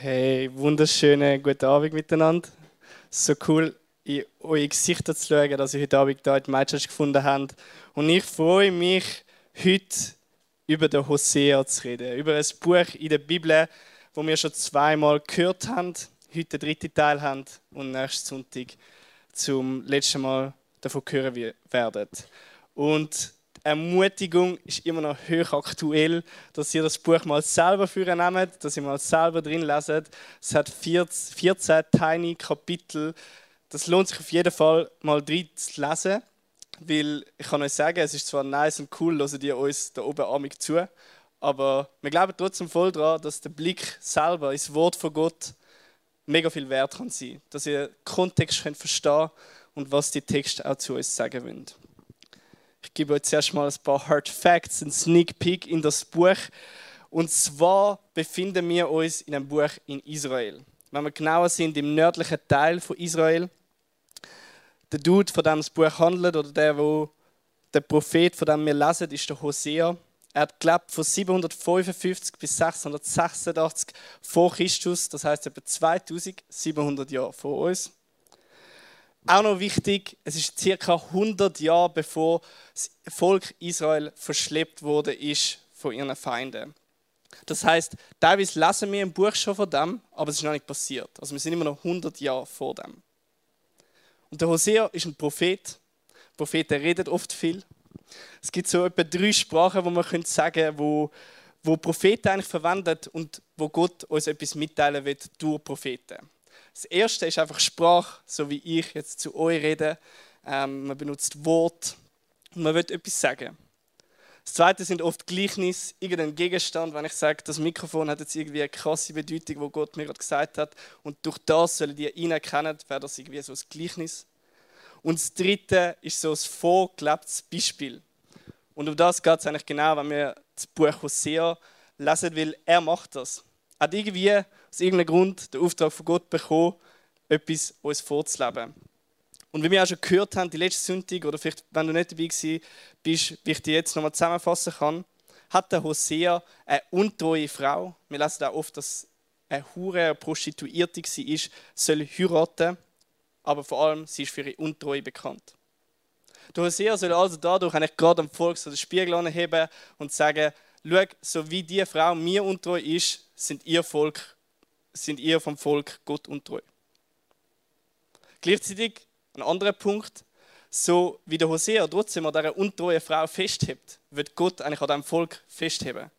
Hey, wunderschönen guten Abend miteinander. So cool, in eure Gesichter zu schauen, dass ihr heute Abend hier die Gemeinschaft gefunden habt. Und ich freue mich, heute über den Hosea zu reden. Über ein Buch in der Bibel, wo wir schon zweimal gehört haben, heute den dritten Teil haben und nächsten Sonntag zum letzten Mal davon hören werden. Und Ermutigung ist immer noch hoch aktuell, dass ihr das Buch mal selber führen nehmt, dass ihr mal selber drin leset. Es hat 14 tiny Kapitel. Das lohnt sich auf jeden Fall mal drin zu lesen, weil ich kann euch sagen, es ist zwar nice und cool, dass ihr uns da oben amig zu, aber wir glauben trotzdem voll daran, dass der Blick selber ins Wort von Gott mega viel wert kann sein, dass ihr Kontext könnt verstehen und was die Texte auch zu uns sagen wollen. Ich gebe euch zuerst mal ein paar Hard Facts, ein Sneak Peek in das Buch. Und zwar befinden wir uns in einem Buch in Israel. Wenn wir genauer sind, im nördlichen Teil von Israel. Der Dude, von dem das Buch handelt, oder der, wo der Prophet, von dem wir lesen, ist der Hosea. Er hat gelebt von 755 bis 686 vor Christus, das heißt etwa 2700 Jahre vor uns. Auch noch wichtig, es ist circa 100 Jahre bevor das Volk Israel verschleppt wurde ist von ihren Feinden. Das heißt, teilweise lesen wir im Buch schon von dem, aber es ist noch nicht passiert. Also wir sind immer noch 100 Jahre vor dem. Und der Hosea ist ein Prophet. Propheten reden oft viel. Es gibt so etwa drei Sprachen, wo man könnte sagen, wo wo Propheten eigentlich verwendet und wo Gott uns etwas mitteilen will durch Propheten. Das erste ist einfach Sprache, so wie ich jetzt zu euch rede. Ähm, man benutzt Wort und man will etwas sagen. Das zweite sind oft Gleichnis, irgendein Gegenstand, wenn ich sage, das Mikrofon hat jetzt irgendwie eine krasse Bedeutung, wo Gott mir gerade gesagt hat. Und durch das sollen die ihn erkennen, wäre das irgendwie so ein Gleichnis. Und das dritte ist so ein vorgelebtes Beispiel. Und um das geht es eigentlich genau, wenn wir das Buch Hosea lesen, weil er macht das. Hat irgendwie aus irgendeinem Grund den Auftrag von Gott bekommen, etwas uns vorzuleben. Und wie wir auch schon gehört haben, die letzte Sonntag, oder vielleicht, wenn du nicht dabei bist, wie ich dir jetzt nochmal zusammenfassen kann, hat der Hosea eine untreue Frau, wir lesen auch oft, dass eine Hure, eine Prostituierte war, soll heiraten, aber vor allem, sie ist für ihre Untreue bekannt. Der Hosea soll also dadurch eigentlich gerade am Volk so den Spiegel anheben und sagen, schau, so wie die Frau mir untreu ist, sind ihr Volk, sind ihr vom Volk Gott untreu. Gleichzeitig ein anderer Punkt, so wie der Hosea trotzdem an dieser untreuen Frau festhebt, wird Gott eigentlich an diesem Volk festheben,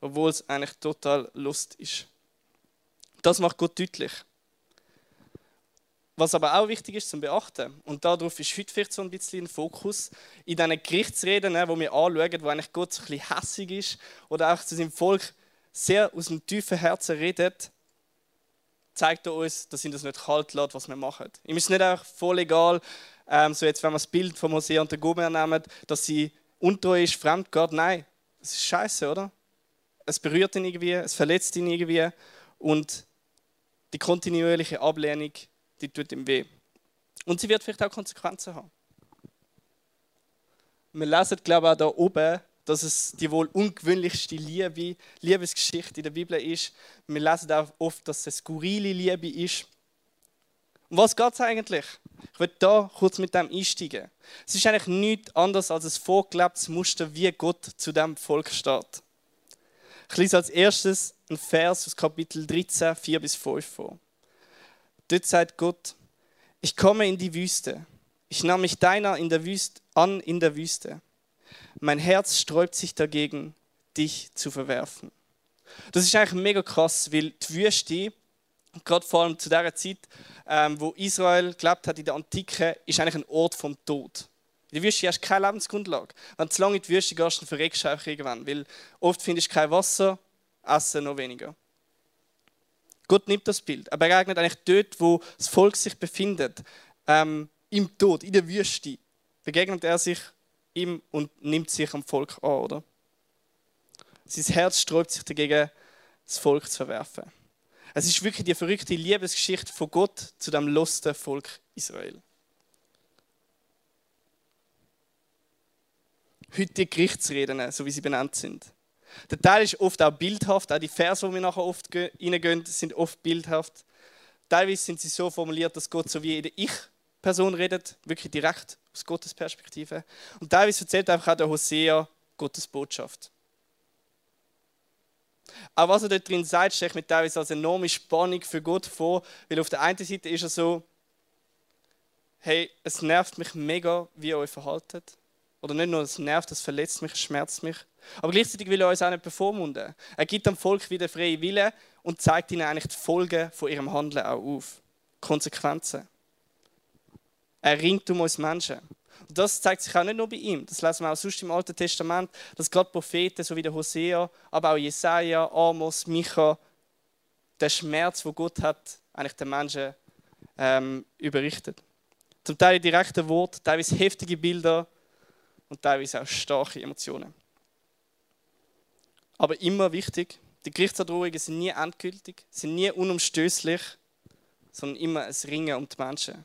obwohl es eigentlich total Lust ist. Das macht Gott deutlich. Was aber auch wichtig ist zum Beachten, und darauf ist heute vielleicht so ein bisschen ein Fokus, in diesen Gerichtsreden, wo wir anschauen, wo eigentlich Gott ein bisschen hässig ist oder auch zu seinem Volk sehr aus dem tiefen Herzen redet, zeigt er uns, dass ihn das nicht kalt lässt, was wir machen. Ihm ist nicht einfach voll egal, ähm, so jetzt, wenn wir das Bild von Hosea und der Gomer nehmen, dass sie untreu ist, fremd geht. Nein, es ist scheiße, oder? Es berührt ihn irgendwie, es verletzt ihn irgendwie und die kontinuierliche Ablehnung, die tut ihm weh. Und sie wird vielleicht auch Konsequenzen haben. Wir lesen, glaube ich, auch da oben dass es die wohl ungewöhnlichste Liebe, Liebesgeschichte in der Bibel ist. Wir lesen auch oft, dass es eine skurrile Liebe ist. Um was geht es eigentlich? Ich will da kurz mit dem einsteigen. Es ist eigentlich nichts anderes als ein vorgelebtes Muster, wie Gott zu dem Volk steht. Ich lese als erstes einen Vers aus Kapitel 13, 4 bis 5 vor. Dort sagt Gott, ich komme in die Wüste. Ich nahm mich deiner in der Wüste, an in der Wüste. Mein Herz sträubt sich dagegen, dich zu verwerfen. Das ist eigentlich mega krass, weil die Wüste, gerade vor allem zu der Zeit, ähm, wo Israel gelebt hat in der Antike, ist eigentlich ein Ort vom Tod. In der Wüste hast du keine Lebensgrundlage. Wenn du zu lange in die Wüste gehst, dann verreckst du einfach irgendwann, weil oft findest du kein Wasser, Essen noch weniger. Gott nimmt das Bild. Er begegnet eigentlich dort, wo das Volk sich befindet, ähm, im Tod, in der Wüste, begegnet er sich ihm und nimmt sich am Volk an, oder? Sein Herz sträubt sich dagegen, das Volk zu verwerfen. Es ist wirklich die verrückte Liebesgeschichte von Gott zu dem losten Volk Israel. Heute die Gerichtsreden, so wie sie benannt sind. Der Teil ist oft auch bildhaft, auch die Verse, die wir nachher oft reingehen, sind oft bildhaft. Teilweise sind sie so formuliert, dass Gott so wie der Ich-Person redet, wirklich direkt aus Gottes Perspektive. Und teilweise erzählt einfach auch der Hosea Gottes Botschaft. Auch was er dort drin sagt, stelle ich mir teilweise als enorme Spannung für Gott vor, weil auf der einen Seite ist er so, hey, es nervt mich mega, wie ihr euch verhaltet. Oder nicht nur, es nervt, es verletzt mich, es schmerzt mich. Aber gleichzeitig will er uns auch nicht bevormunden. Er gibt dem Volk wieder freie Wille und zeigt ihnen eigentlich die Folgen von ihrem Handeln auch auf. Konsequenzen. Er ringt um uns Menschen. Und das zeigt sich auch nicht nur bei ihm. Das lesen wir auch sonst im Alten Testament, dass gerade Propheten, so wie der Hosea, aber auch Jesaja, Amos, Micha, der Schmerz, wo Gott hat, eigentlich den Menschen ähm, überrichtet. Zum Teil direkte Worte, teilweise heftige Bilder und teilweise auch starke Emotionen. Aber immer wichtig, die Gerichtsandrohungen sind nie endgültig, sind nie unumstößlich, sondern immer ein Ringen um die Menschen.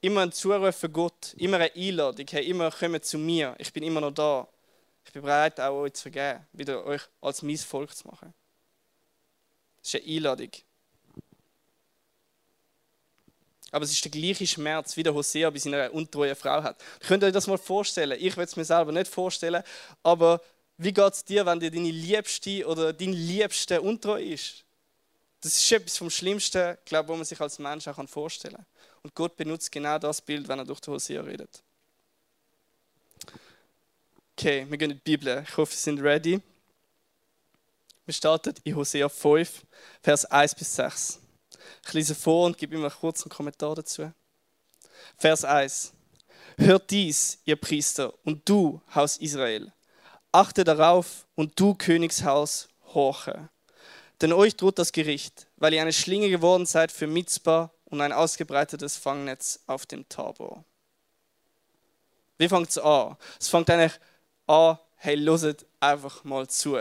Immer ein Zuruf für Gott, immer eine Einladung, hey, immer kommen zu mir, ich bin immer noch da. Ich bin bereit, auch euch zu vergeben, wieder euch als mein Volk zu machen. Das ist eine Einladung. Aber es ist der gleiche Schmerz, wie der Hosea bei seiner untreuen Frau hat. Könnt ihr euch das mal vorstellen? Ich will es mir selber nicht vorstellen, aber wie geht es dir, wenn dir deine Liebste oder dein Liebste untreu ist? Das ist etwas vom Schlimmsten, glaube ich, was man sich als Mensch auch vorstellen kann. Und Gott benutzt genau das Bild, wenn er durch die Hosea redet. Okay, wir gehen in die Bibel. Ich hoffe, Sie sind ready. Wir starten in Hosea 5, Vers 1 bis 6. Ich lese vor und gebe immer einen Kommentar dazu. Vers 1. Hört dies, ihr Priester, und du, Haus Israel. Achte darauf, und du, Königshaus, horche. Denn euch droht das Gericht, weil ihr eine Schlinge geworden seid für Mitzbah und ein ausgebreitetes Fangnetz auf dem Tabor. Wie fängt es an? Es fängt eigentlich an, hey, loset einfach mal zu.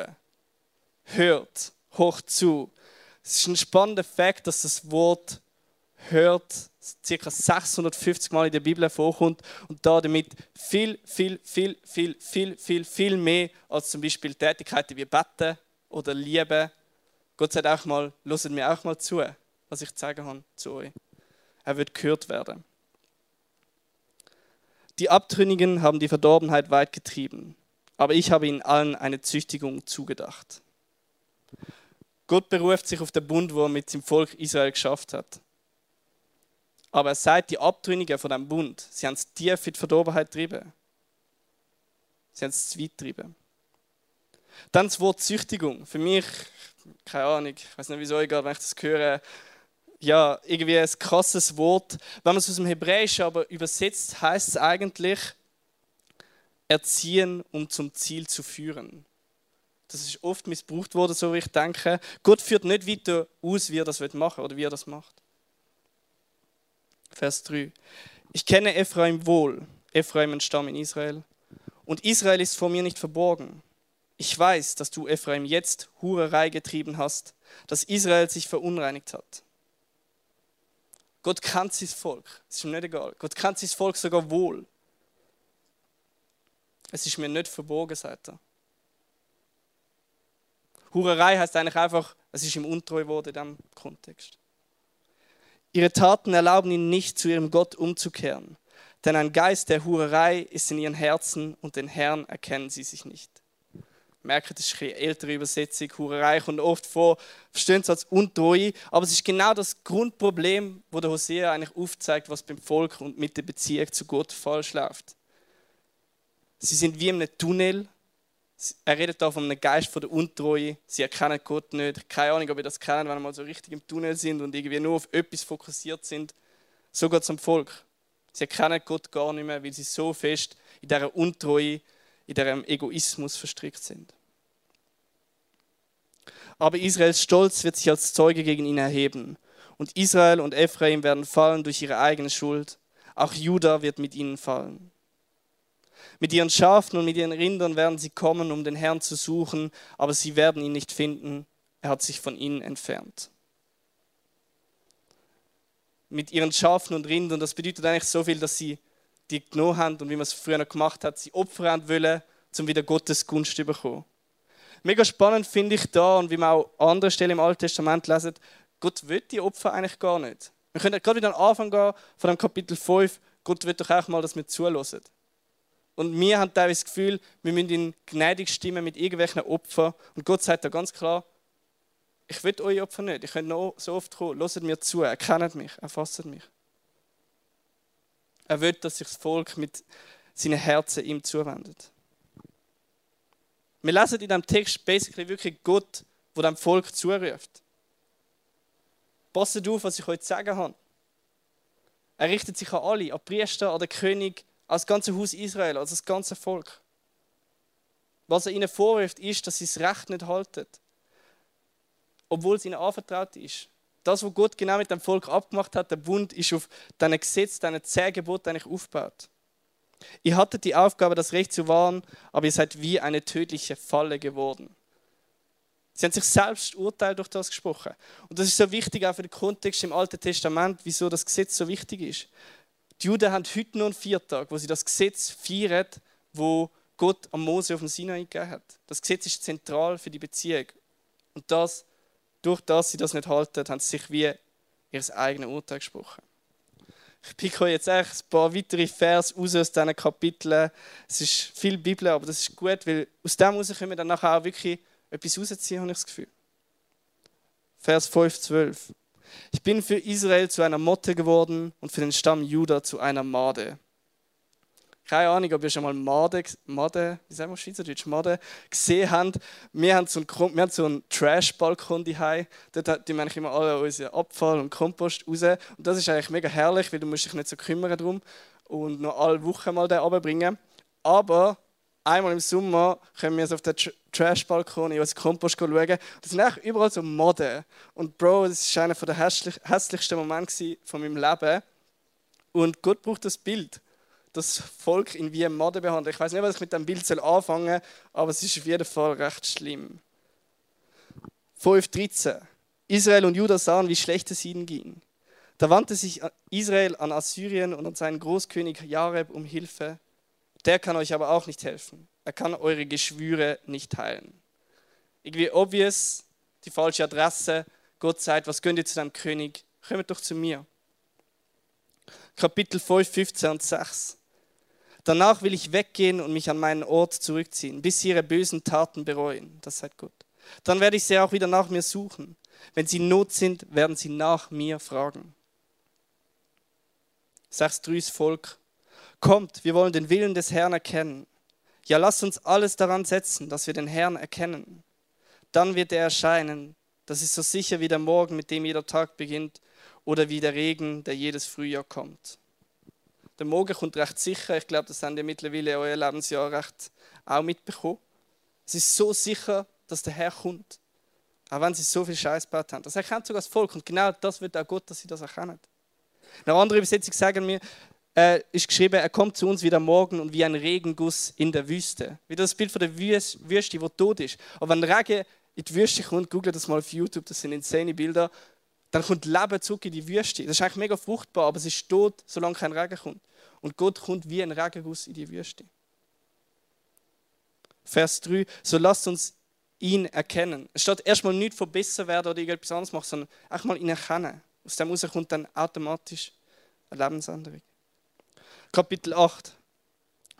Hört, hoch zu. Es ist ein spannender Fakt, dass das Wort hört ca. 650 Mal in der Bibel vorkommt und da damit viel, viel, viel, viel, viel, viel, viel mehr als zum Beispiel Tätigkeiten wie Betten oder Liebe. Gott sagt auch mal, loset mir auch mal zu, was ich zu sagen habe zu euch. Er wird gehört werden. Die Abtrünnigen haben die Verdorbenheit weit getrieben, aber ich habe ihnen allen eine Züchtigung zugedacht. Gott beruft sich auf den Bund, wo er mit dem Volk Israel geschafft hat. Aber er sagt, die Abtrünnigen von dem Bund, sie haben es tief in die Verdorbenheit getrieben. Sie haben es zu weit getrieben. Dann das Wort Züchtigung. Für mich, keine Ahnung, ich weiß nicht, wieso gerade, wenn ich das höre, ja, irgendwie ein krasses Wort. Wenn man es aus dem Hebräischen aber übersetzt, heißt es eigentlich erziehen, um zum Ziel zu führen. Das ist oft missbraucht worden, so wie ich denke. Gott führt nicht weiter aus, wie er das machen oder wie er das macht. Vers 3. Ich kenne Ephraim wohl, Ephraim ein Stamm in Israel. Und Israel ist vor mir nicht verborgen. Ich weiß, dass du Ephraim jetzt Hurerei getrieben hast, dass Israel sich verunreinigt hat. Gott kennt sein Volk. Es ist ihm nicht egal. Gott kennt sein Volk sogar wohl. Es ist mir nicht verborgen, sagt er. Hurerei heißt eigentlich einfach, es ist ihm untreu geworden in diesem Kontext. Ihre Taten erlauben ihnen nicht, zu ihrem Gott umzukehren, denn ein Geist der Hurerei ist in ihren Herzen und den Herrn erkennen sie sich nicht. Merke, das ist eine ältere Übersetzung. Hurerei kommt oft vor, verstehen es als Untreue, aber es ist genau das Grundproblem, wo der Hosea eigentlich aufzeigt, was beim Volk und mit der Beziehung zu Gott falsch läuft. Sie sind wie in einem Tunnel, er redet da von einem Geist von der Untreue. Sie erkennen Gott nicht. Keine Ahnung, ob ihr das kennen, wenn wir mal so richtig im Tunnel sind und irgendwie nur auf etwas fokussiert sind. So geht es am Volk. Sie erkennen Gott gar nicht mehr, weil sie so fest in dieser Untreue, in diesem Egoismus verstrickt sind. Aber Israels Stolz wird sich als Zeuge gegen ihn erheben. Und Israel und Ephraim werden fallen durch ihre eigene Schuld. Auch Juda wird mit ihnen fallen. Mit ihren Schafen und mit ihren Rindern werden sie kommen, um den Herrn zu suchen, aber sie werden ihn nicht finden. Er hat sich von ihnen entfernt. Mit ihren Schafen und Rindern, das bedeutet eigentlich so viel, dass sie die genommen haben und wie man es früher noch gemacht hat, sie opfern wollen, um wieder Gottes Gunst zu bekommen. mega spannend finde ich da und wie man auch an anderen Stellen im Alten Testament lesen, Gott will die Opfer eigentlich gar nicht. Wir können gerade wieder an den Anfang gehen von dem Kapitel 5. Gott will doch auch mal, dass wir zulassen. Und wir haben teilweise das Gefühl, wir müssen ihn gnädig stimmen mit irgendwelchen Opfern. Und Gott sagt da ganz klar, ich will eure Opfer nicht. Ich könnte noch so oft kommen. Hört mir zu, erkennt mich, erfasst mich. Er will, dass sich das Volk mit seinen Herzen ihm zuwendet. Wir lesen in diesem Text basically wirklich Gott, der dem Volk zuruft. Passt auf, was ich heute sagen habe. Er richtet sich an alle, an Priester, an den König, an das ganze Haus Israel, an das ganze Volk. Was er ihnen vorwirft, ist, dass sie das Recht nicht halten. Obwohl es ihnen anvertraut ist. Das, was Gott genau mit dem Volk abgemacht hat, der Bund, ist auf diesen Gesetz, diesen zehn Geboten eigentlich aufgebaut. Ihr hattet die Aufgabe, das Recht zu wahren, aber ihr seid wie eine tödliche Falle geworden. Sie haben sich selbst Urteil durch das gesprochen. Und das ist so wichtig auch für den Kontext im Alten Testament, wieso das Gesetz so wichtig ist. Die Juden haben heute noch einen Viertag, wo sie das Gesetz feiern, wo Gott am Mose auf dem Sinai gegeben hat. Das Gesetz ist zentral für die Beziehung. Und das, durch das sie das nicht halten, haben sie sich wie ihr eigenes Urteil gesprochen. Ich picke euch jetzt echt ein paar weitere Vers aus diesen Kapiteln. Es ist viel Bibel, aber das ist gut, weil aus dem heraus können wir dann nachher auch wirklich etwas rausziehen, habe ich das Gefühl. Vers 5, 12. Ich bin für Israel zu einer Motte geworden und für den Stamm Juda zu einer Made. Keine Ahnung, ob ihr schon mal Made, Made wie sagen wir Schweizerdeutsch, Made gesehen habt. Wir haben so einen, wir so einen Trash-Balkon daheim. Dort tun wir immer alle unseren Abfall und Kompost raus. Und das ist eigentlich mega herrlich, weil du musst dich nicht so kümmern drum und noch alle Wochen mal den runterbringen. Aber einmal im Sommer können wir auf den Trash-Balkon in unseren Kompost schauen. Das sind eigentlich überall so Mode. Und Bro, das war einer der hässlichsten Momente von meinem Leben. Und Gott braucht das Bild das Volk in wie Mode behandelt. Ich weiß nicht, was ich mit dem Bild anfangen soll, aber es ist auf jeden Fall recht schlimm. 5,13 Israel und Juda sahen, wie schlecht es ihnen ging. Da wandte sich Israel an Assyrien und an seinen Großkönig Jareb um Hilfe. Der kann euch aber auch nicht helfen. Er kann eure Geschwüre nicht heilen. Irgendwie obvious, die falsche Adresse. Gott sagt, was gönnt ihr zu deinem König? Kommt doch zu mir. Kapitel 5, 15 und 6. Danach will ich weggehen und mich an meinen Ort zurückziehen, bis sie ihre bösen Taten bereuen. Das sagt Gott. Dann werde ich sie auch wieder nach mir suchen. Wenn sie in Not sind, werden sie nach mir fragen. Sagst drüs Volk, kommt, wir wollen den Willen des Herrn erkennen. Ja, lasst uns alles daran setzen, dass wir den Herrn erkennen. Dann wird er erscheinen. Das ist so sicher wie der Morgen, mit dem jeder Tag beginnt, oder wie der Regen, der jedes Frühjahr kommt. Der Morgen kommt recht sicher. Ich glaube, das haben ihr mittlerweile euer Lebensjahr recht auch mitbekommen. Es ist so sicher, dass der Herr kommt. Auch wenn sie so viel Scheiß gebaut haben. Das erkennt sogar das Volk. Und genau das wird auch Gott, dass sie das erkennen. Eine andere Übersetzung sagen mir, äh, ist geschrieben, er kommt zu uns wieder morgen und wie ein Regenguss in der Wüste. Wieder das Bild von der Wüste, die tot ist. Aber wenn Regen in die Wüste kommt, googelt das mal auf YouTube, das sind insane Bilder, dann kommt Leben zurück in die Wüste. Das ist eigentlich mega fruchtbar, aber es ist tot, solange kein Regen kommt. Und Gott kommt wie ein Regenguss in die Wüste. Vers 3, so lasst uns ihn erkennen. Steht erstmal nicht von besser werden oder irgendetwas anderes machen, sondern einfach mal ihn erkennen. Aus dem heraus kommt dann automatisch eine Lebensänderung. Kapitel 8.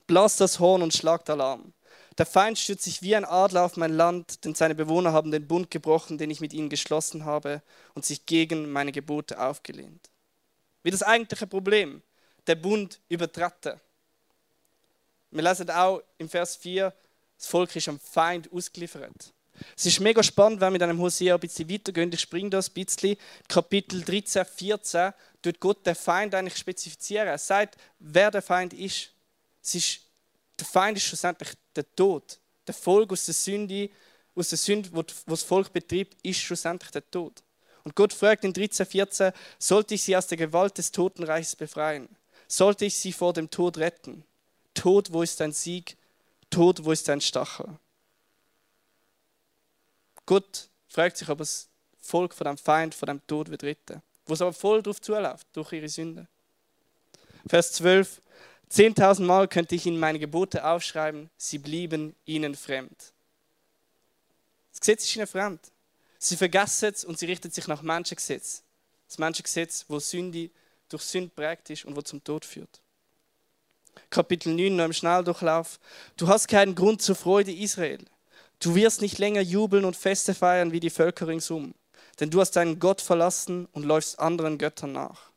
Blas das Horn und schlagt Alarm. Der Feind stürzt sich wie ein Adler auf mein Land, denn seine Bewohner haben den Bund gebrochen, den ich mit ihnen geschlossen habe, und sich gegen meine Gebote aufgelehnt. Wie das eigentliche Problem der Bund übertreten. Wir lesen auch im Vers 4, das Volk ist am Feind ausgeliefert. Es ist mega spannend, wenn wir mit einem Hosea ein bisschen weitergehen. Ich springe das ein bisschen. Kapitel 13, 14, tut Gott den Feind eigentlich spezifizieren. Er sagt, wer der Feind ist. Es ist der Feind ist schlussendlich der Tod. Der Folge aus der Sünde, aus der Sünde, wo das Volk betreibt, ist schlussendlich der Tod. Und Gott fragt in 13, 14, sollte ich sie aus der Gewalt des Totenreichs befreien? Sollte ich sie vor dem Tod retten. Tod, wo ist dein Sieg? Tod, wo ist dein Stachel? Gott fragt sich, ob das Volk von dem Feind, von dem Tod wird retten. Wo es aber voll drauf zuläuft, durch ihre Sünde. Vers 12. Zehntausend Mal könnte ich ihnen meine Gebote aufschreiben, sie blieben ihnen fremd. Das Gesetz ist ihnen fremd. Sie vergessen es und sie richten sich nach Menschengesetz. Das Menschengesetz, wo Sünde durch Sünde prägt ist und wo zum Tod führt. Kapitel 9 noch im Schnelldurchlauf. Du hast keinen Grund zur Freude, Israel. Du wirst nicht länger jubeln und Feste feiern wie die Völker ringsum, denn du hast deinen Gott verlassen und läufst anderen Göttern nach.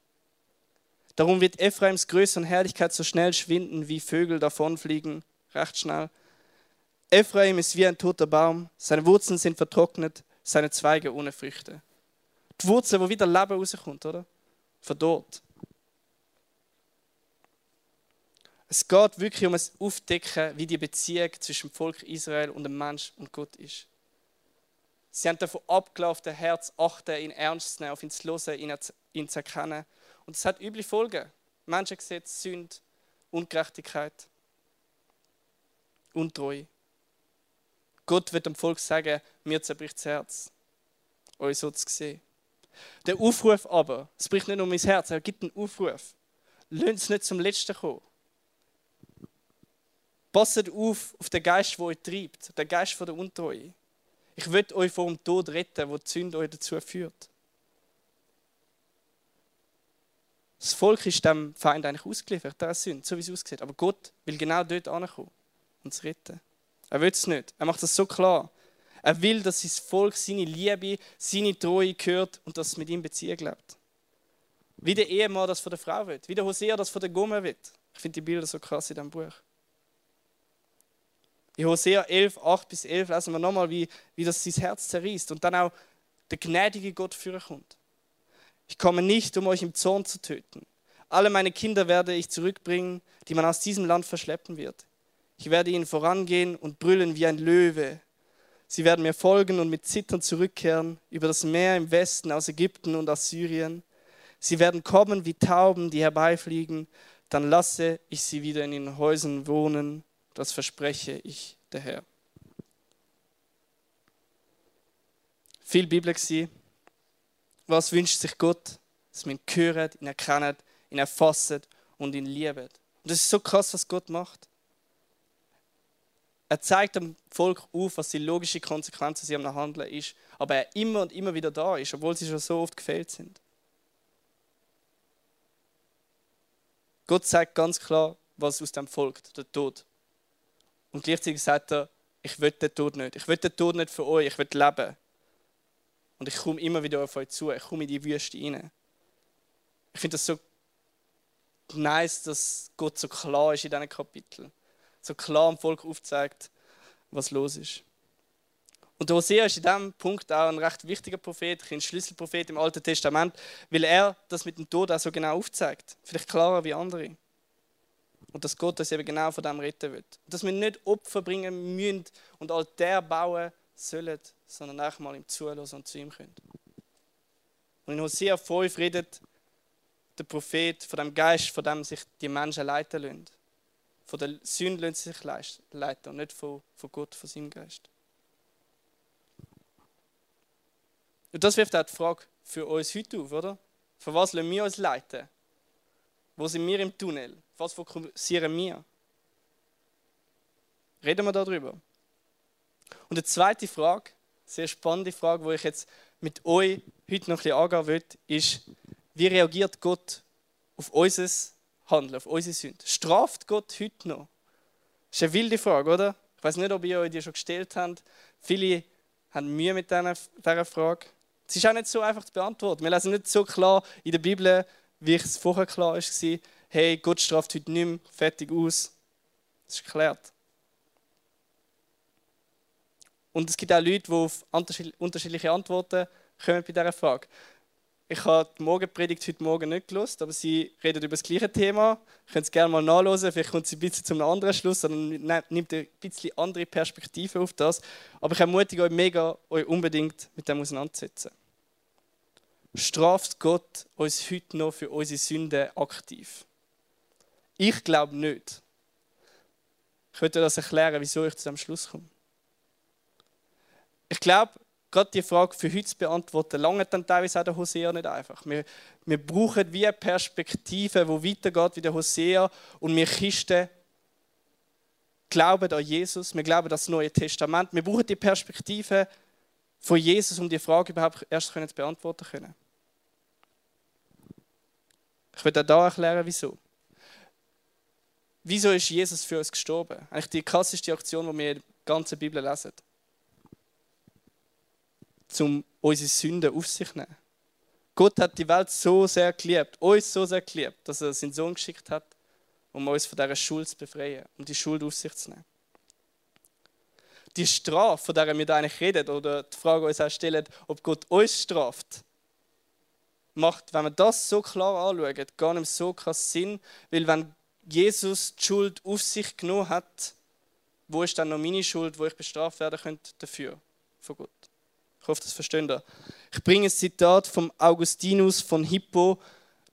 Darum wird Ephraims Größe und Herrlichkeit so schnell schwinden, wie Vögel davonfliegen, recht schnell. Ephraim ist wie ein toter Baum, seine Wurzeln sind vertrocknet, seine Zweige ohne Früchte. Die Wurzel, wo wieder Leben rauskommt, oder? Verdorrt. Es geht wirklich um das Aufdecken, wie die Beziehung zwischen dem Volk Israel und dem Mensch und Gott ist. Sie haben davon abgelaufen, Herz achten, ihn ernst zu nehmen, auf ihn zu hören, ihn zu erkennen. Und es hat üble Folgen. Menschengesetz, Sünde, Ungerechtigkeit, Untreue. Gott wird dem Volk sagen, mir zerbricht das Herz, euch so zu sehen. Der Aufruf aber, es bricht nicht nur mein Herz, er gibt einen Aufruf. Lasst es nicht zum Letzten kommen. Passet auf auf den Geist, der euch treibt, den Geist von der Untreue. Ich will euch vor dem Tod retten, wo die Sünde euch dazu führt. Das Volk ist dem Feind eigentlich ausgeliefert, der Sünde, so wie es aussieht. Aber Gott will genau dort ankommen und es retten. Er will es nicht. Er macht das so klar. Er will, dass sein Volk seine Liebe, seine Treue gehört und dass es mit ihm Beziehung lebt. Wie der Ehemann das von der Frau will. Wie der Hosea das von der Gomme will. Ich finde die Bilder so krass in diesem Buch. In Hosea 11, 8 bis 11 lesen wir nochmal, wie, wie das sein Herz zerreißt und dann auch der gnädige Gott kommt. Ich komme nicht, um euch im Zorn zu töten. Alle meine Kinder werde ich zurückbringen, die man aus diesem Land verschleppen wird. Ich werde ihnen vorangehen und brüllen wie ein Löwe. Sie werden mir folgen und mit Zittern zurückkehren über das Meer im Westen aus Ägypten und aus Syrien. Sie werden kommen wie Tauben, die herbeifliegen. Dann lasse ich sie wieder in ihren Häusern wohnen das verspreche ich der Herr. Viel Bibel gewesen. Was wünscht sich Gott? Dass wir ihn hören, ihn erkennen, ihn erfassen und ihn lieben. Und das ist so krass, was Gott macht. Er zeigt dem Volk auf, was die logische Konsequenz aus ihrem Handeln ist, aber er immer und immer wieder da ist, obwohl sie schon so oft gefehlt sind. Gott zeigt ganz klar, was aus dem folgt, der Tod. Und gleichzeitig sagt er, ich will den Tod nicht. Ich will den Tod nicht für euch, ich will leben. Und ich komme immer wieder auf euch zu, ich komme in die Wüste rein. Ich finde das so nice, dass Gott so klar ist in diesen Kapiteln. So klar am Volk aufzeigt, was los ist. Und Hosea ist in diesem Punkt auch ein recht wichtiger Prophet, ein Schlüsselprophet im Alten Testament, weil er das mit dem Tod auch so genau aufzeigt. Vielleicht klarer wie andere. Und dass Gott uns eben genau von dem retten wird. Dass wir nicht Opfer bringen müssen und Altar bauen sollen, sondern auch mal ihm zulassen und zu ihm können. Und in Hosea 5 redet der Prophet von dem Geist, von dem sich die Menschen leiten lassen. Von der Sünde lassen sie sich leiten und nicht von, Gott, von seinem Geist. Und das wirft auch die Frage für uns heute auf, oder? Von was lassen wir uns leiten? Wo sind wir im Tunnel? Was fokussieren wir? Reden wir darüber. Und die zweite Frage, sehr spannende Frage, die ich jetzt mit euch heute noch ein bisschen angehen will, ist, wie reagiert Gott auf unser Handeln, auf unsere Sünde? Straft Gott heute noch? Das ist eine wilde Frage, oder? Ich weiß nicht, ob ihr euch die schon gestellt habt. Viele haben Mühe mit dieser Frage. Es ist auch nicht so einfach zu beantworten. Wir lesen nicht so klar in der Bibel, wie es vorher klar war, hey, Gott straft heute nicht mehr, fertig aus. Das ist geklärt. Und es gibt auch Leute, die auf unterschiedliche Antworten kommen bei dieser Frage. Ich habe die Morgenpredigt heute Morgen nicht gelesen, aber sie redet über das gleiche Thema. Ihr könnt es gerne mal nachlesen, vielleicht kommt sie ein bisschen zu einem anderen Schluss, sondern nimmt ein bisschen andere Perspektive auf das. Aber ich ermutige euch mega, euch unbedingt mit dem auseinanderzusetzen straft Gott uns heute noch für unsere Sünden aktiv? Ich glaube nicht. Ich würde das erklären, wieso ich zu dem Schluss komme. Ich glaube, gerade die Frage für heute zu beantworten, lange dann teilweise auch der Hosea nicht einfach. Wir, wir brauchen wie eine Perspektive, die weitergeht wie der Hosea und wir Christen glauben an Jesus, wir glauben an das Neue Testament. Wir brauchen die Perspektive, von Jesus, um die Frage überhaupt erst zu beantworten können. Ich werde auch da erklären, wieso. Wieso ist Jesus für uns gestorben? Eigentlich die krasseste Aktion, die wir in der ganzen Bibel lesen. Um unsere Sünden auf sich zu nehmen. Gott hat die Welt so sehr geliebt, uns so sehr geliebt, dass er seinen Sohn geschickt hat, um uns von dieser Schuld zu befreien, um die Schuld auf sich zu nehmen. Die Strafe, von der wir da eigentlich reden, oder die Frage uns auch stellen, ob Gott uns straft, macht, wenn man das so klar anschaut, gar nicht so krass Sinn, weil wenn Jesus die Schuld auf sich genommen hat, wo ist dann noch meine Schuld, wo ich bestraft werden könnte dafür von Gott? Ich hoffe, das verstehen ihr. Ich bringe ein Zitat vom Augustinus von Hippo.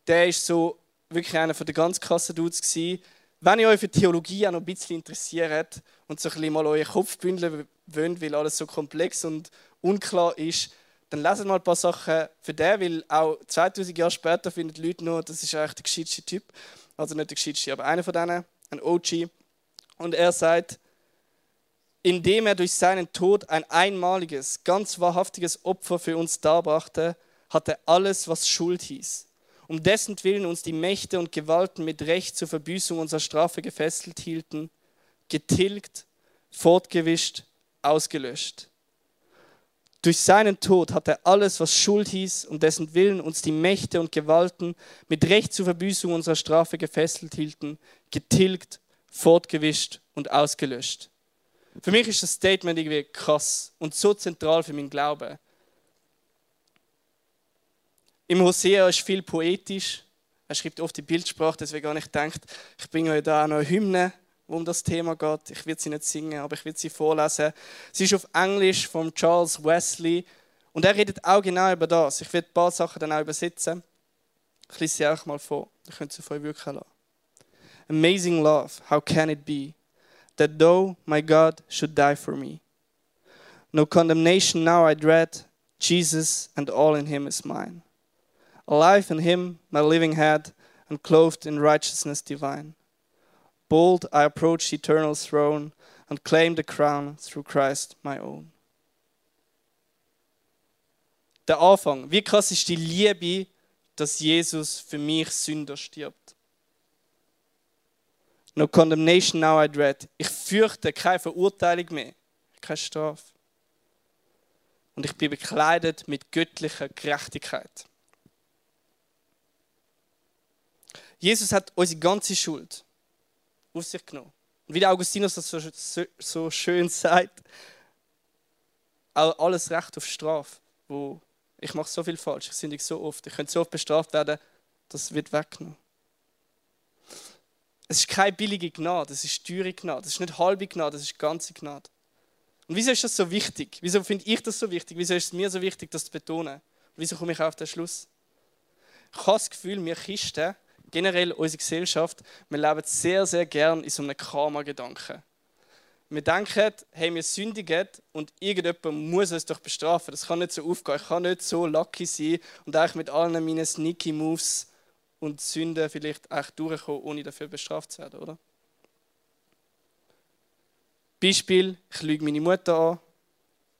Der ist so wirklich einer der ganz krassen Dudes gewesen. Wenn ihr euch für Theologie auch noch ein bisschen interessiert und so ein bisschen mal euren Kopf bündeln wollt, weil alles so komplex und unklar ist, dann lesen mal ein paar Sachen für den, weil auch 2000 Jahre später finden die Leute noch, das ist eigentlich der gescheiteste Typ. Also nicht der gescheiteste, aber einer von denen, ein OG. Und er sagt, indem er durch seinen Tod ein einmaliges, ganz wahrhaftiges Opfer für uns darbrachte, hat er alles, was Schuld hieß. Um dessen Willen uns die Mächte und Gewalten mit Recht zur Verbüßung unserer Strafe gefesselt hielten, getilgt, fortgewischt, ausgelöscht. Durch seinen Tod hat er alles, was Schuld hieß, um dessen Willen uns die Mächte und Gewalten mit Recht zur Verbüßung unserer Strafe gefesselt hielten, getilgt, fortgewischt und ausgelöscht. Für mich ist das Statement irgendwie krass und so zentral für meinen Glauben. Im Hosea ist viel poetisch. Er schreibt oft die Bildsprache, deswegen habe ich gedacht, ich bringe euch da auch noch Hymne, wo um das Thema geht. Ich werde sie nicht singen, aber ich werde sie vorlesen. Sie ist auf Englisch von Charles Wesley und er redet auch genau über das. Ich werde ein paar Sachen dann auch übersetzen. Ich lese sie auch mal vor. Ihr könnt sie vor wirken lassen. Amazing love, how can it be? That though my God should die for me. No condemnation now I dread, Jesus and all in him is mine. Alive in him, my living head, and clothed in righteousness divine. Bold I approach the eternal throne and claim the crown through Christ my own. Der Anfang. Wie krass ist die Liebe, dass Jesus für mich Sünder stirbt? No condemnation now I dread. Ich fürchte keine Verurteilung mehr, keine Strafe. Und ich bin bekleidet mit göttlicher Gerechtigkeit. Jesus hat unsere ganze Schuld auf sich genommen. Und wie der Augustinus das so, so, so schön sagt, auch alles Recht auf Strafe, wo ich mache so viel falsch, ich sündige so oft, ich könnte so oft bestraft werden, das wird weggenommen. Es ist keine billige Gnade, es ist teure Gnade. Es ist nicht halbe Gnade, es ist ganze Gnade. Und wieso ist das so wichtig? Wieso finde ich das so wichtig? Wieso ist es mir so wichtig, das zu betonen? Und wieso komme ich auf den Schluss? Ich habe das Gefühl, wir Christen, generell unsere Gesellschaft, wir leben sehr, sehr gern in so einem Karma-Gedanken. Wir denken, hey, wir sündigen und irgendjemand muss uns doch bestrafen. Das kann nicht so aufgehen. Ich kann nicht so lucky sein und eigentlich mit allen meinen sneaky Moves und Sünden vielleicht auch durchkommen, ohne dafür bestraft zu werden, oder? Beispiel, ich lüge meine Mutter an,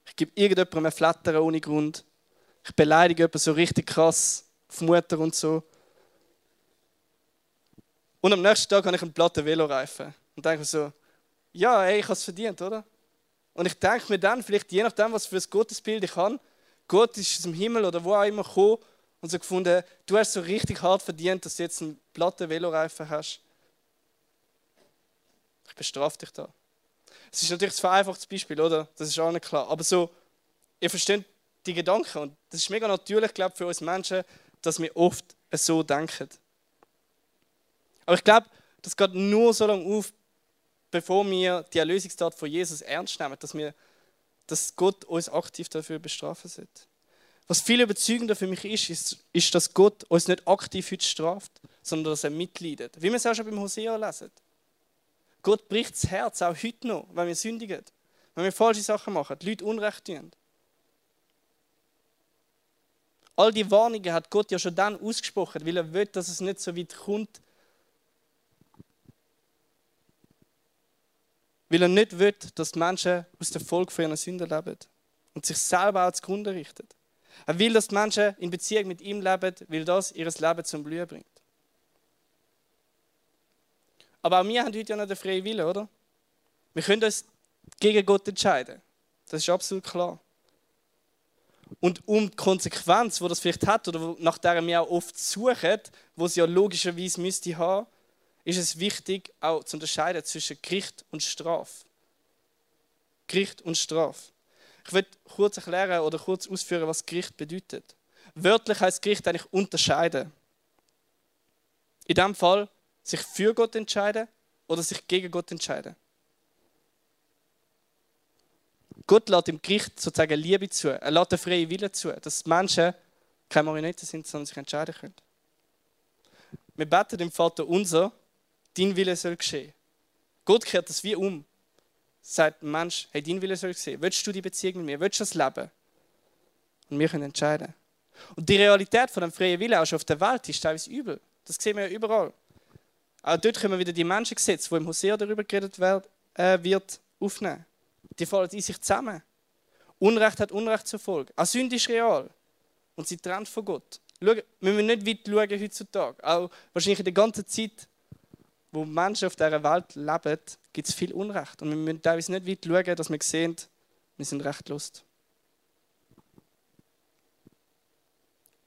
ich gebe irgendjemandem ein Flattern ohne Grund, ich beleidige jemanden so richtig krass auf Mutter und so. Und am nächsten Tag habe ich einen platten Veloreifen und denke so, ja, ey, ich habe es verdient, oder? Und ich denke mir dann, vielleicht je nachdem, was für ein Gottesbild ich habe, Gott ist aus dem Himmel oder wo auch immer gekommen und so gefunden, du hast so richtig hart verdient, dass du jetzt einen platten Veloreifen hast. Ich bestrafe dich da. Es ist natürlich ein vereinfachtes Beispiel, oder? Das ist auch nicht klar. Aber so, ihr versteht die Gedanken und das ist mega natürlich, glaube für uns Menschen, dass wir oft so denken. Aber ich glaube, das geht nur so lange auf, bevor wir die Erlösungstat von Jesus ernst nehmen, dass, wir, dass Gott uns aktiv dafür bestrafen sollte. Was viel überzeugender für mich ist, ist, ist, dass Gott uns nicht aktiv heute straft, sondern dass er mitleidet. Wie wir es auch schon beim Hosea lesen. Gott bricht das Herz, auch heute noch, wenn wir sündigen, wenn wir falsche Sachen machen, die Leute Unrecht tun. All die Warnungen hat Gott ja schon dann ausgesprochen, weil er will, dass es nicht so weit kommt. Weil er nicht will, dass die Menschen aus der Folge von ihren Sünden leben. und sich selber auch zugrunde richtet. Er will, dass die Menschen in Beziehung mit ihm leben, weil das ihr Leben zum Blühen bringt. Aber auch wir haben heute ja noch den freien Willen, oder? Wir können uns gegen Gott entscheiden. Das ist absolut klar. Und um die Konsequenz, wo das vielleicht hat oder nach der wir auch oft suchen, wo sie ja logischerweise müsste haben, ist es wichtig, auch zu unterscheiden zwischen Gericht und Strafe. Gericht und Strafe. Ich will kurz erklären oder kurz ausführen, was Gericht bedeutet. Wörtlich heißt Gericht eigentlich unterscheiden. In dem Fall sich für Gott entscheiden oder sich gegen Gott entscheiden. Gott lässt im Gericht sozusagen Liebe zu. Er lässt den freien Willen zu, dass Menschen keine Marionetten sind, sondern sich entscheiden können. Wir beten dem Vater unser, dein Wille soll geschehen. Gott kehrt das wie um. Sagt ein Mensch, hey, dein Wille soll geschehen. Willst du die Beziehung mit mir? Willst du das Leben? Und wir können entscheiden. Und die Realität von dem freien Willen auch schon auf der Welt ist teilweise übel. Das sehen wir ja überall. Auch dort können wir wieder die Menschengesetze, wo im Hosea darüber geredet wird, äh, wird aufnehmen. Die fallen in sich zusammen. Unrecht hat Unrecht zur Folge. Auch Sünde ist real. Und sie trennt von Gott. Schau, wir müssen nicht weit schauen heutzutage. Auch wahrscheinlich in der ganzen Zeit, wo Menschen auf dieser Welt leben, gibt es viel Unrecht. Und wir müssen teilweise nicht weit schauen, dass wir sehen, wir sind rechtlos.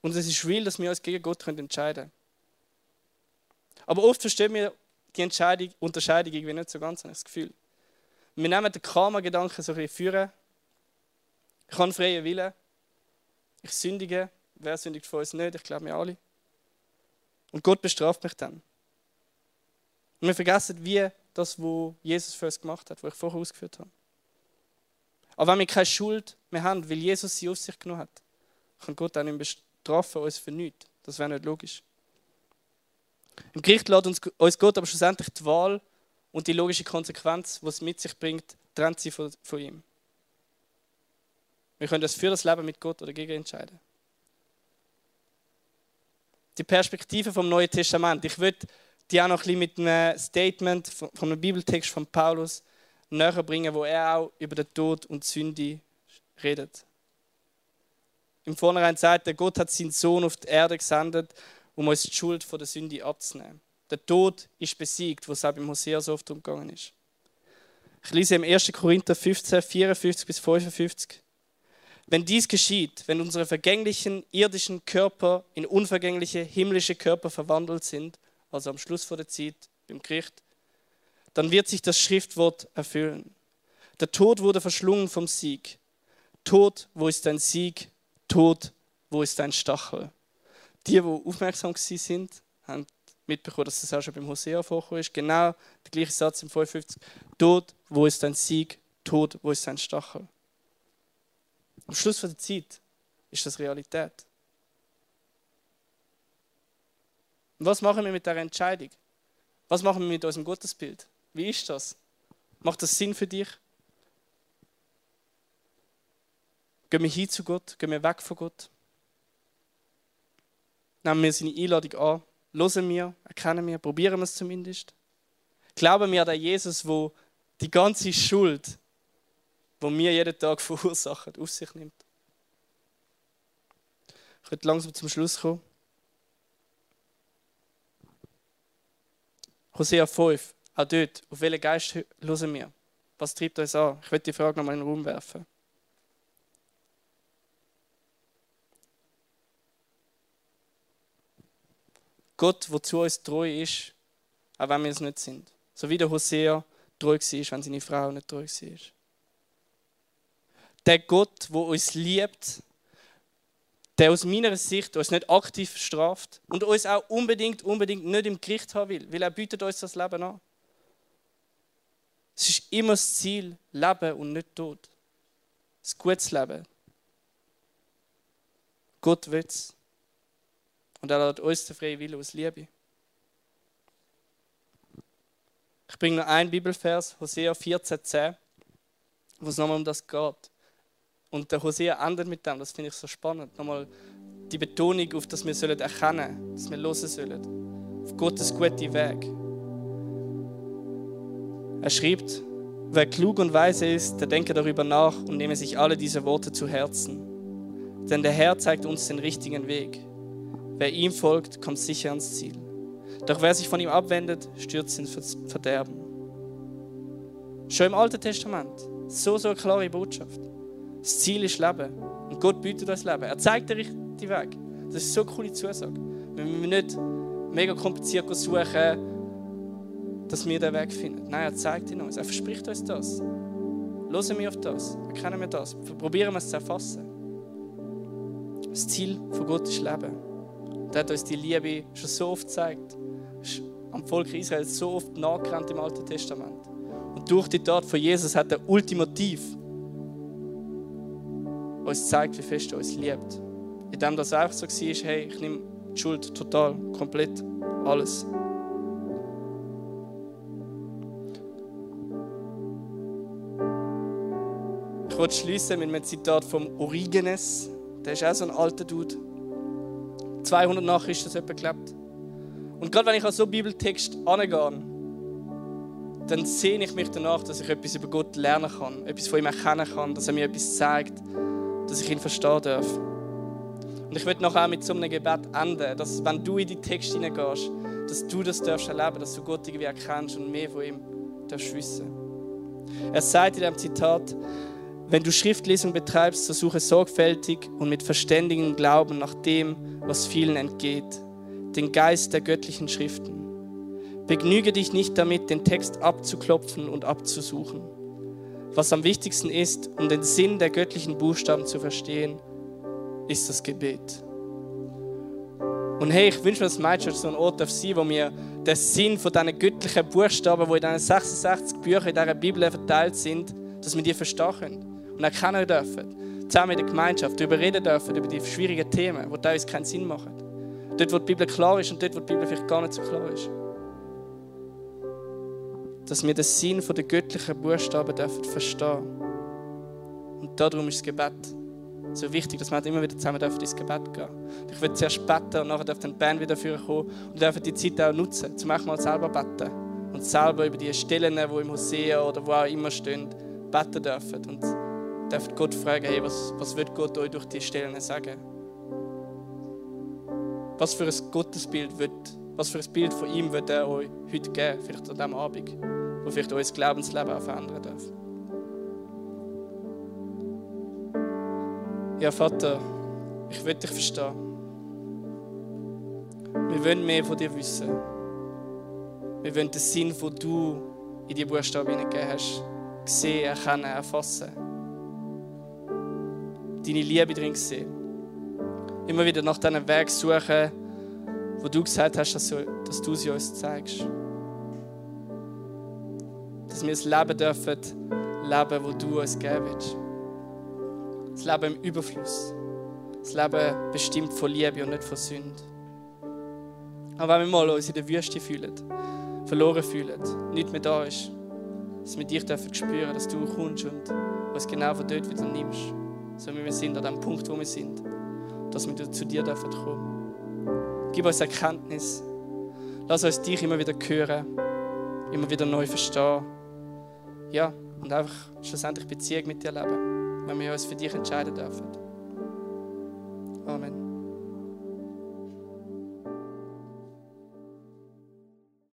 Und es ist real, dass wir uns gegen Gott entscheiden können. Aber oft verstehen wir die Entscheidung, Unterscheidung irgendwie nicht so ganz, habe ich das Gefühl. Wir nehmen den Karma-Gedanken so ein bisschen führen. Ich habe freien Willen. Ich sündige. Wer sündigt von uns nicht? Ich glaube, wir alle. Und Gott bestraft mich dann. Und wir vergessen, wie das, was Jesus für uns gemacht hat, was ich vorher ausgeführt habe. Aber wenn wir keine Schuld mehr haben, weil Jesus sie auf sich genommen hat, kann Gott auch nicht bestrafen uns für nichts. Das wäre nicht logisch. Im Gericht lässt uns, uns Gott aber schlussendlich die Wahl und die logische Konsequenz, was es mit sich bringt, trennt sie von, von ihm. Wir können das für das Leben mit Gott oder gegen entscheiden. Die Perspektive vom Neuen Testament. Ich würde die auch noch ein mit einem Statement von einem Bibeltext von Paulus näher bringen, wo er auch über den Tod und Sünde redet. Im Vornherein sagt er, Gott hat seinen Sohn auf die Erde gesendet, um uns die Schuld von der Sünde abzunehmen. Der Tod ist besiegt, was auch beim Hosea so oft umgegangen ist. Ich lese im 1. Korinther 15, 54 bis 55. Wenn dies geschieht, wenn unsere vergänglichen irdischen Körper in unvergängliche himmlische Körper verwandelt sind, also am Schluss vor der Zeit im Gericht, dann wird sich das Schriftwort erfüllen. Der Tod wurde verschlungen vom Sieg. Tod, wo ist dein Sieg? Tod, wo ist dein Stachel? Die, die aufmerksam sind, haben mitbekommen, dass das auch schon beim Hosea vorgekommen ist. Genau der gleiche Satz im 55. Tod, wo ist dein Sieg? Tod, wo ist dein Stachel? Am Schluss der Zeit ist das Realität. Und was machen wir mit der Entscheidung? Was machen wir mit unserem Gottesbild? Wie ist das? Macht das Sinn für dich? Gehen wir hin zu Gott? Gehen wir weg von Gott? Nehmen wir seine Einladung an? Hören wir? Erkennen wir? Probieren wir es zumindest? Glauben wir an den Jesus, wo die ganze Schuld, wo wir jeden Tag verursachen, auf sich nimmt? Ich werde langsam zum Schluss kommen. Hosea 5, auch dort, auf welchen Geist hören wir? Was treibt uns an? Ich werde die Frage nochmal in den Raum werfen. Gott, der zu uns treu ist, auch wenn wir es nicht sind. So wie der Hosea treu war, wenn seine Frau nicht treu war. Der Gott, der uns liebt, der aus meiner Sicht uns nicht aktiv straft und uns auch unbedingt, unbedingt nicht im Gericht haben will, weil er bietet uns das Leben an. Es ist immer das Ziel, Leben und nicht Tod. Das gutes Leben. Gott will es. Und er lädt uns den freien Willen aus Liebe. Ich bringe noch einen Bibelvers, Hosea 14,10, wo es nochmal um das geht. Und der Hosea endet mit dem, das finde ich so spannend. Nochmal die Betonung auf, dass wir sollen erkennen, dass wir hören sollen. Auf Gottes guten Weg. Er schreibt, wer klug und weise ist, der denke darüber nach und nehme sich alle diese Worte zu Herzen. Denn der Herr zeigt uns den richtigen Weg. Wer ihm folgt, kommt sicher ans Ziel. Doch wer sich von ihm abwendet, stürzt ins Verderben. Schon im Alten Testament, so, so eine klare Botschaft. Das Ziel ist Leben. Und Gott bietet uns Leben. Er zeigt den richtigen Weg. Das ist so eine coole Zusage. Wir müssen nicht mega kompliziert suchen, dass wir den Weg finden. Nein, er zeigt ihn uns. Er verspricht uns das. Hören wir auf das. Erkennen wir das. Probieren wir es zu erfassen. Das Ziel von Gott ist Leben. Und er hat uns die Liebe schon so oft gezeigt. Am Volk Israel so oft nachgerannt im Alten Testament. Und durch die Tat von Jesus hat er ultimativ uns gezeigt, wie fest er uns liebt. Indem das einfach so war, hey, ich nehme die Schuld total, komplett, alles. Ich wollte schließen mit einem Zitat vom Origenes. Der ist auch so ein alter Dude. 200 nach Christus etwa gelebt. Und gerade wenn ich an so Bibeltext angehe, dann sehne ich mich danach, dass ich etwas über Gott lernen kann, etwas von ihm erkennen kann, dass er mir etwas zeigt, dass ich ihn verstehen darf. Und ich möchte nachher mit so einem Gebet enden, dass wenn du in die Texte hineingehst, dass du das darfst erleben, dass du Gott irgendwie erkennst und mehr von ihm darfst wissen. Er sagt in dem Zitat, wenn du Schriftlesung betreibst, so suche sorgfältig und mit verständigem Glauben nach dem, was vielen entgeht, den Geist der göttlichen Schriften. Begnüge dich nicht damit, den Text abzuklopfen und abzusuchen. Was am wichtigsten ist, um den Sinn der göttlichen Buchstaben zu verstehen, ist das Gebet. Und hey, ich wünsche mir, dass MyChurch so ein Ort darf sein, wo wir den Sinn von diesen göttlichen Buchstaben, die in diesen 66 Büchern in dieser Bibel verteilt sind, dass wir die verstehen können und erkennen dürfen. Zusammen in der Gemeinschaft darüber reden dürfen, über die schwierigen Themen, die teilweise keinen Sinn machen. Dort, wo die Bibel klar ist und dort, wo die Bibel vielleicht gar nicht so klar ist. Dass wir den Sinn der göttlichen Buchstaben dürfen verstehen. Und darum ist das Gebet so wichtig, dass wir immer wieder zusammen ins Gebet gehen Ich will zuerst beten und nachher darf die Band wieder kommen und dürfen die Zeit auch nutzen, zum mal selber beten und selber über die Stellen, die im Museum oder wo auch immer stehen, beten dürfen und dürfen Gott fragen, hey, was, was wird Gott euch durch die Stellen sagen? Was für ein Gottesbild wird, was für ein Bild von ihm wird er euch heute geben, vielleicht an diesem Abend, wo vielleicht euer Glaubensleben auch verändern darf. Ja, Vater, ich will dich verstehen. Wir wollen mehr von dir wissen. Wir wollen den Sinn, den du in die Buchstaben hineingegeben hast, sehen, erkennen, erfassen. Deine Liebe drin sehen. Immer wieder nach diesem Weg suchen, wo du gesagt hast, dass du, sie uns zeigst. Dass wir ein Leben dürfen, leben, wo du uns geben willst. Das Leben im Überfluss. Das Leben bestimmt von Liebe und nicht von Sünde. Aber wenn wir mal uns in der Wüste fühlen, verloren fühlen, nichts mehr da ist, dass wir dich dürfen spüren, dass du kommst und uns genau von dort wieder nimmst. So wie wir sind, an dem Punkt, wo wir sind. Dass wir zu dir dürfen kommen. Gib uns Erkenntnis. Lass uns dich immer wieder hören, immer wieder neu verstehen. Ja, und einfach schlussendlich Beziehung mit dir leben, wenn wir uns für dich entscheiden dürfen. Amen.